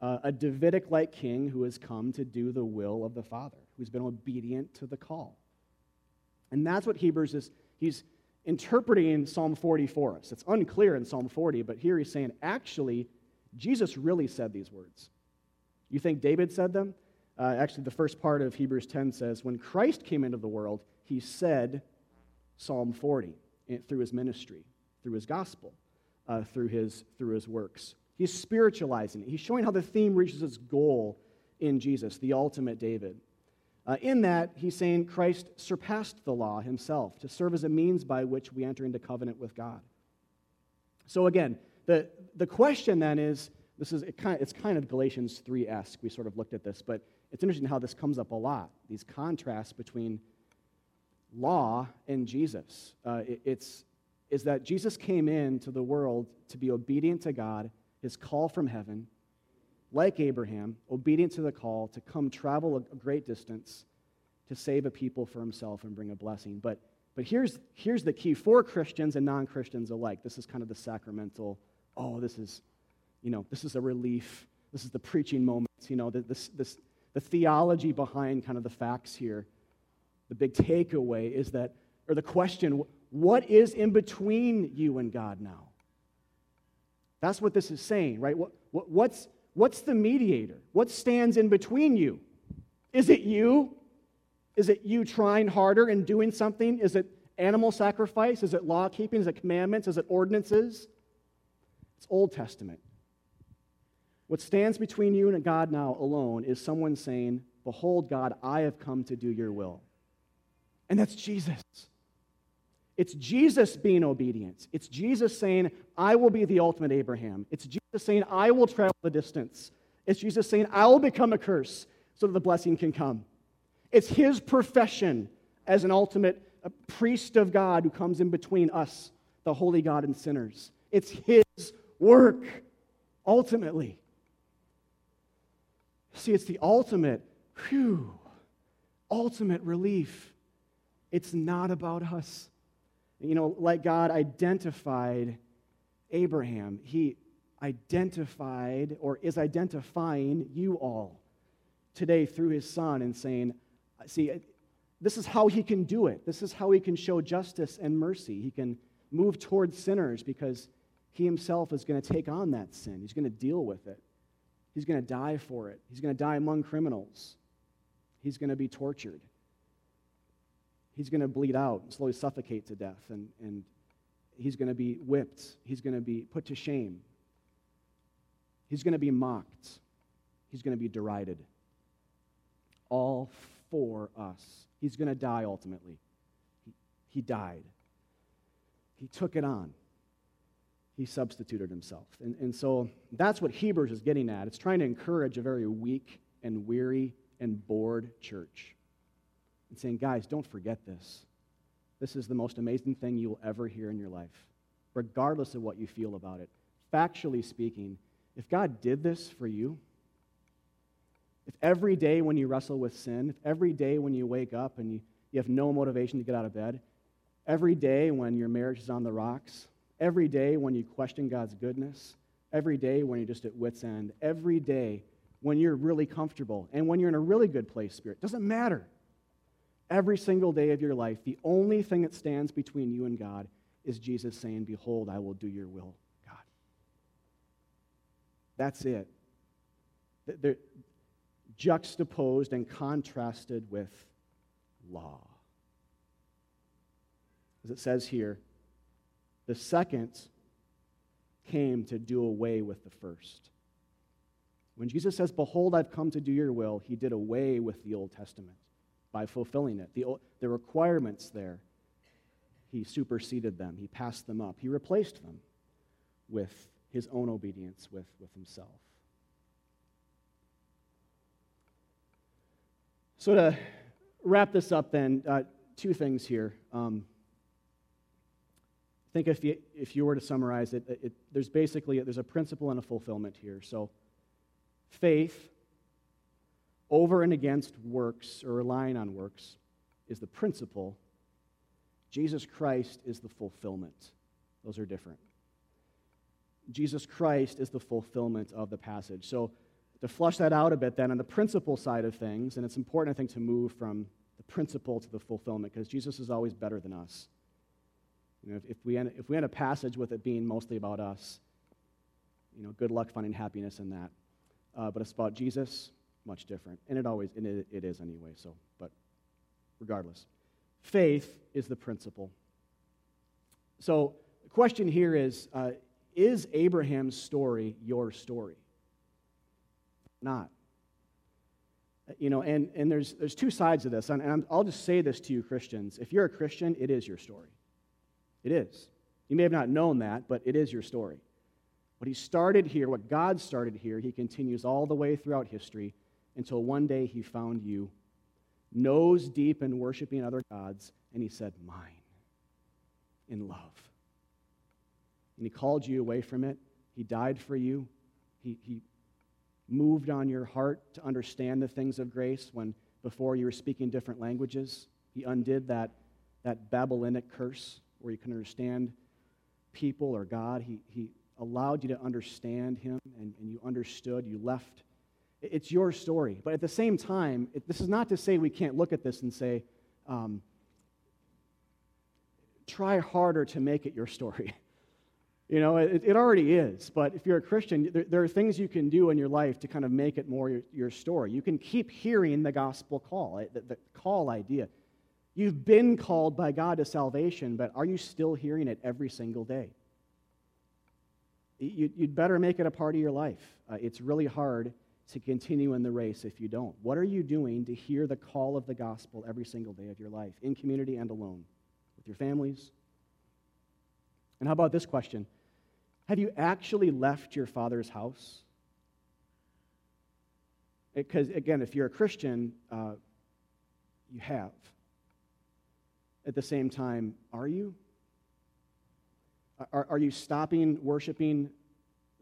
uh, a Davidic like king who has come to do the will of the Father, who's been obedient to the call. And that's what Hebrews is. He's interpreting Psalm 40 for us. It's unclear in Psalm 40, but here he's saying, actually, Jesus really said these words. You think David said them? Uh, actually, the first part of Hebrews 10 says, When Christ came into the world, he said Psalm 40 eh, through his ministry through his gospel, uh, through, his, through his works. He's spiritualizing it. He's showing how the theme reaches its goal in Jesus, the ultimate David. Uh, in that, he's saying Christ surpassed the law himself to serve as a means by which we enter into covenant with God. So, again, the, the question then is this is it kind of, it's kind of Galatians 3 esque. We sort of looked at this, but it's interesting how this comes up a lot these contrasts between law and Jesus. Uh, it, it's, is that Jesus came into the world to be obedient to God, his call from heaven, like Abraham, obedient to the call to come travel a great distance to save a people for himself and bring a blessing. But, but here's, here's the key for Christians and non Christians alike. This is kind of the sacramental, oh, this is, you know, this is a relief. This is the preaching moments, you know, this, this, the theology behind kind of the facts here. The big takeaway is that, or the question, what is in between you and God now? That's what this is saying, right? What, what, what's, what's the mediator? What stands in between you? Is it you? Is it you trying harder and doing something? Is it animal sacrifice? Is it law keeping? Is it commandments? Is it ordinances? It's Old Testament. What stands between you and God now alone is someone saying, Behold, God, I have come to do your will. And that's Jesus. It's Jesus being obedient. It's Jesus saying, I will be the ultimate Abraham. It's Jesus saying, I will travel the distance. It's Jesus saying, I will become a curse so that the blessing can come. It's his profession as an ultimate uh, priest of God who comes in between us, the holy God, and sinners. It's his work, ultimately. See, it's the ultimate, whew, ultimate relief. It's not about us. You know, like God identified Abraham, he identified or is identifying you all today through his son and saying, see, this is how he can do it. This is how he can show justice and mercy. He can move towards sinners because he himself is going to take on that sin. He's going to deal with it. He's going to die for it. He's going to die among criminals. He's going to be tortured. He's going to bleed out and slowly suffocate to death. And, and he's going to be whipped. He's going to be put to shame. He's going to be mocked. He's going to be derided. All for us. He's going to die ultimately. He, he died. He took it on. He substituted himself. And, and so that's what Hebrews is getting at. It's trying to encourage a very weak and weary and bored church. And saying, guys, don't forget this. This is the most amazing thing you will ever hear in your life, regardless of what you feel about it. Factually speaking, if God did this for you, if every day when you wrestle with sin, if every day when you wake up and you, you have no motivation to get out of bed, every day when your marriage is on the rocks, every day when you question God's goodness, every day when you're just at wits' end, every day when you're really comfortable and when you're in a really good place, Spirit, doesn't matter. Every single day of your life, the only thing that stands between you and God is Jesus saying, Behold, I will do your will, God. That's it. They're juxtaposed and contrasted with law. As it says here, the second came to do away with the first. When Jesus says, Behold, I've come to do your will, he did away with the Old Testament by fulfilling it. The, the requirements there, he superseded them, he passed them up, he replaced them with his own obedience with, with himself. So, to wrap this up, then, uh, two things here. Um, think if you, if you were to summarize it, it, there's basically there's a principle and a fulfillment here. So, faith over and against works or relying on works is the principle. Jesus Christ is the fulfillment. Those are different. Jesus Christ is the fulfillment of the passage. So, to flush that out a bit, then, on the principle side of things, and it's important, I think, to move from the principle to the fulfillment because Jesus is always better than us. You know, if, if, we end, if we end a passage with it being mostly about us, you know, good luck finding happiness in that. Uh, but it's about Jesus, much different. And it always, and it, it is anyway, so, but regardless. Faith is the principle. So the question here is uh, Is Abraham's story your story? Not. Uh, you know, and, and there's, there's two sides of this. And, and I'll just say this to you, Christians. If you're a Christian, it is your story. It is. You may have not known that, but it is your story. What he started here, what God started here, he continues all the way throughout history until one day he found you nose deep in worshiping other gods, and he said, Mine, in love. And he called you away from it. He died for you. He, he moved on your heart to understand the things of grace when before you were speaking different languages. He undid that, that Babylonic curse where you can understand people or God. He, he allowed you to understand Him, and, and you understood. You left. It's your story. But at the same time, it, this is not to say we can't look at this and say, um, try harder to make it your story. You know, it, it, already is. But if you're a Christian, there, there, are things you can do in your life to kind of make it more your, your story. You can keep hearing the gospel call, the, the call idea. You've been called by God to salvation, but are you still hearing it every single day? You'd better make it a part of your life. Uh, it's really hard to continue in the race if you don't. What are you doing to hear the call of the gospel every single day of your life, in community and alone, with your families? And how about this question? Have you actually left your father's house? Because, again, if you're a Christian, uh, you have at the same time, are you? Are, are you stopping worshiping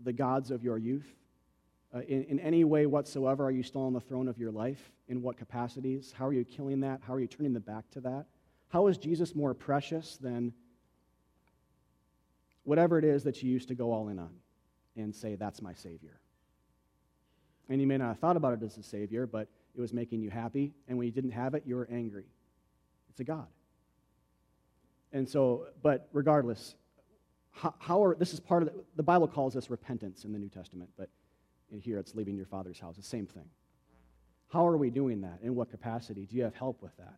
the gods of your youth? Uh, in, in any way whatsoever, are you still on the throne of your life? In what capacities? How are you killing that? How are you turning the back to that? How is Jesus more precious than whatever it is that you used to go all in on and say, That's my Savior. And you may not have thought about it as a Savior, but it was making you happy. And when you didn't have it, you were angry. It's a God. And so, but regardless, how, how are, this is part of the, the Bible calls this repentance in the New Testament, but here it's leaving your father's house. The same thing. How are we doing that? In what capacity? Do you have help with that?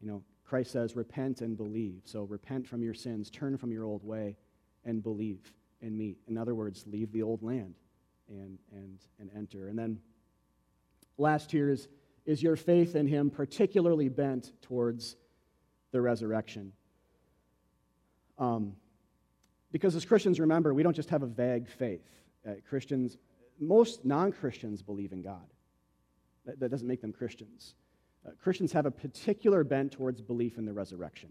You know, Christ says, repent and believe. So repent from your sins, turn from your old way, and believe in me. In other words, leave the old land and, and, and enter. And then last here is, is your faith in him particularly bent towards the resurrection? Um, because as Christians, remember, we don't just have a vague faith. Uh, Christians, most non Christians believe in God. That, that, doesn't make them Christians. Uh, Christians have a particular bent towards belief in the resurrection,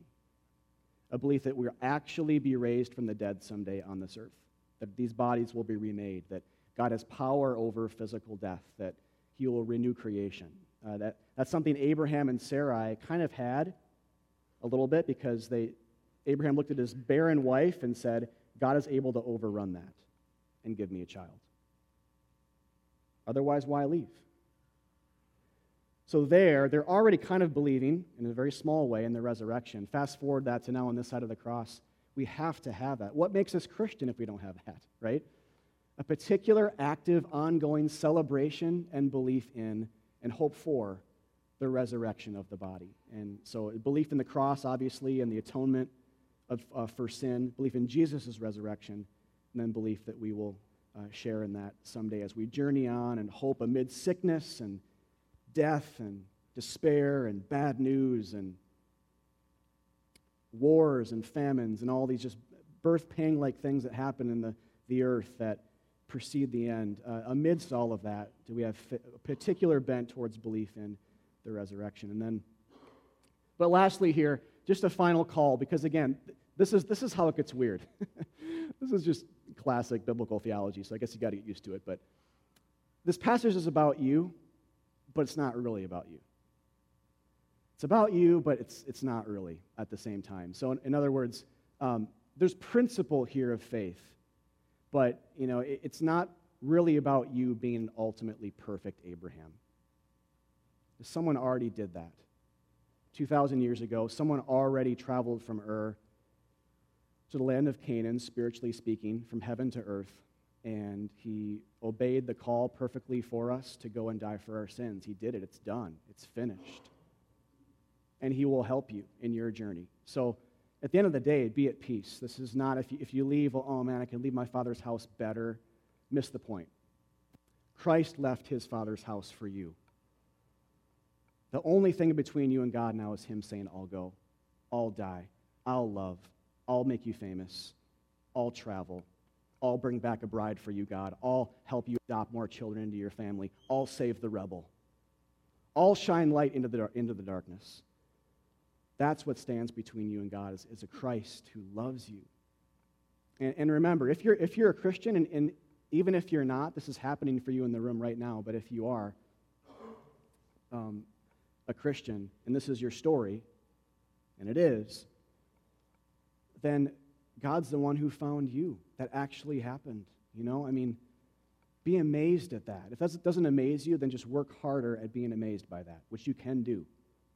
a belief that we'll actually be raised from the dead someday on this earth, that these bodies will be remade, that God has power over physical death, that He will renew creation. Uh, that, that's something Abraham and Sarai kind of had a little bit because they, Abraham looked at his barren wife and said, God is able to overrun that and give me a child. Otherwise, why leave? So, there, they're already kind of believing in a very small way in the resurrection. Fast forward that to now on this side of the cross. We have to have that. What makes us Christian if we don't have that, right? A particular, active, ongoing celebration and belief in and hope for the resurrection of the body. And so, belief in the cross, obviously, and the atonement of, uh, for sin, belief in Jesus' resurrection, and then belief that we will uh, share in that someday as we journey on and hope amid sickness and death and despair and bad news and wars and famines and all these just birth pang like things that happen in the, the earth that precede the end. Uh, amidst all of that, do we have a particular bent towards belief in the resurrection? And then, but lastly, here, just a final call, because again, this is, this is how it gets weird. this is just classic biblical theology, so I guess you got to get used to it. But this passage is about you, but it's not really about you. It's about you, but it's, it's not really at the same time. So, in, in other words, um, there's principle here of faith, but you know, it, it's not really about you being an ultimately perfect Abraham. Someone already did that. 2,000 years ago, someone already traveled from Ur to the land of Canaan, spiritually speaking, from heaven to earth, and he obeyed the call perfectly for us to go and die for our sins. He did it. It's done. It's finished. And he will help you in your journey. So at the end of the day, be at peace. This is not if you, if you leave, well, oh man, I can leave my father's house better. Miss the point. Christ left his father's house for you. The only thing between you and God now is him saying, I'll go, I'll die, I'll love, I'll make you famous, I'll travel, I'll bring back a bride for you, God. I'll help you adopt more children into your family. I'll save the rebel. I'll shine light into the, into the darkness. That's what stands between you and God is, is a Christ who loves you. And, and remember, if you're, if you're a Christian, and, and even if you're not, this is happening for you in the room right now, but if you are um, a Christian, and this is your story, and it is, then God's the one who found you. That actually happened. You know, I mean, be amazed at that. If that doesn't amaze you, then just work harder at being amazed by that, which you can do.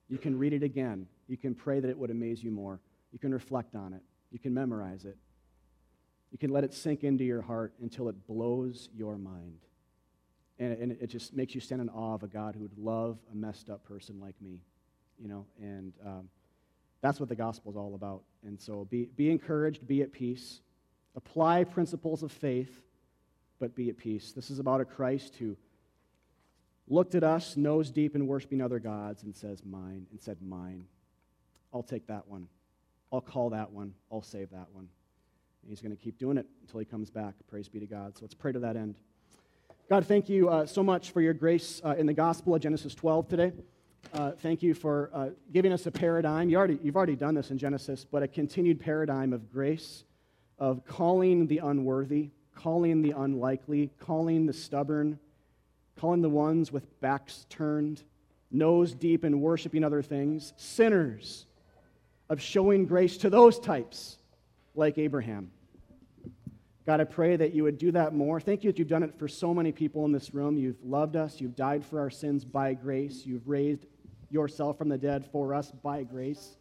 You can read it again. You can pray that it would amaze you more. You can reflect on it. You can memorize it. You can let it sink into your heart until it blows your mind. And, and it just makes you stand in awe of a God who would love a messed up person like me, you know, and um, that's what the gospel is all about. And so be, be encouraged, be at peace, apply principles of faith, but be at peace. This is about a Christ who looked at us, nose deep in worshiping other gods, and says, Mine, and said, Mine. I'll take that one. I'll call that one. I'll save that one. And he's going to keep doing it until he comes back. Praise be to God. So let's pray to that end. God, thank you uh, so much for your grace uh, in the gospel of Genesis 12 today. Uh, thank you for uh, giving us a paradigm. You already, you've already done this in Genesis, but a continued paradigm of grace, of calling the unworthy, calling the unlikely, calling the stubborn, calling the ones with backs turned, nose deep in worshiping other things, sinners, of showing grace to those types like Abraham. God, I pray that you would do that more. Thank you that you've done it for so many people in this room. You've loved us. You've died for our sins by grace. You've raised yourself from the dead for us by grace.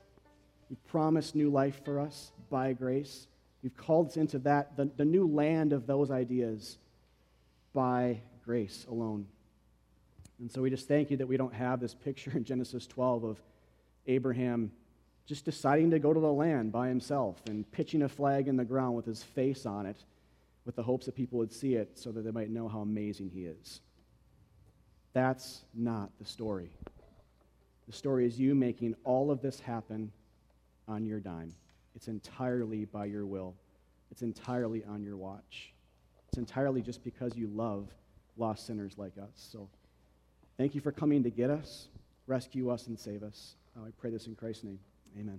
You've promised new life for us by grace. You've called us into that, the, the new land of those ideas by grace alone. And so we just thank you that we don't have this picture in Genesis 12 of Abraham just deciding to go to the land by himself and pitching a flag in the ground with his face on it with the hopes that people would see it so that they might know how amazing he is. That's not the story. The story is you making all of this happen on your dime. It's entirely by your will, it's entirely on your watch. It's entirely just because you love lost sinners like us. So thank you for coming to get us, rescue us, and save us. Uh, I pray this in Christ's name. Amen.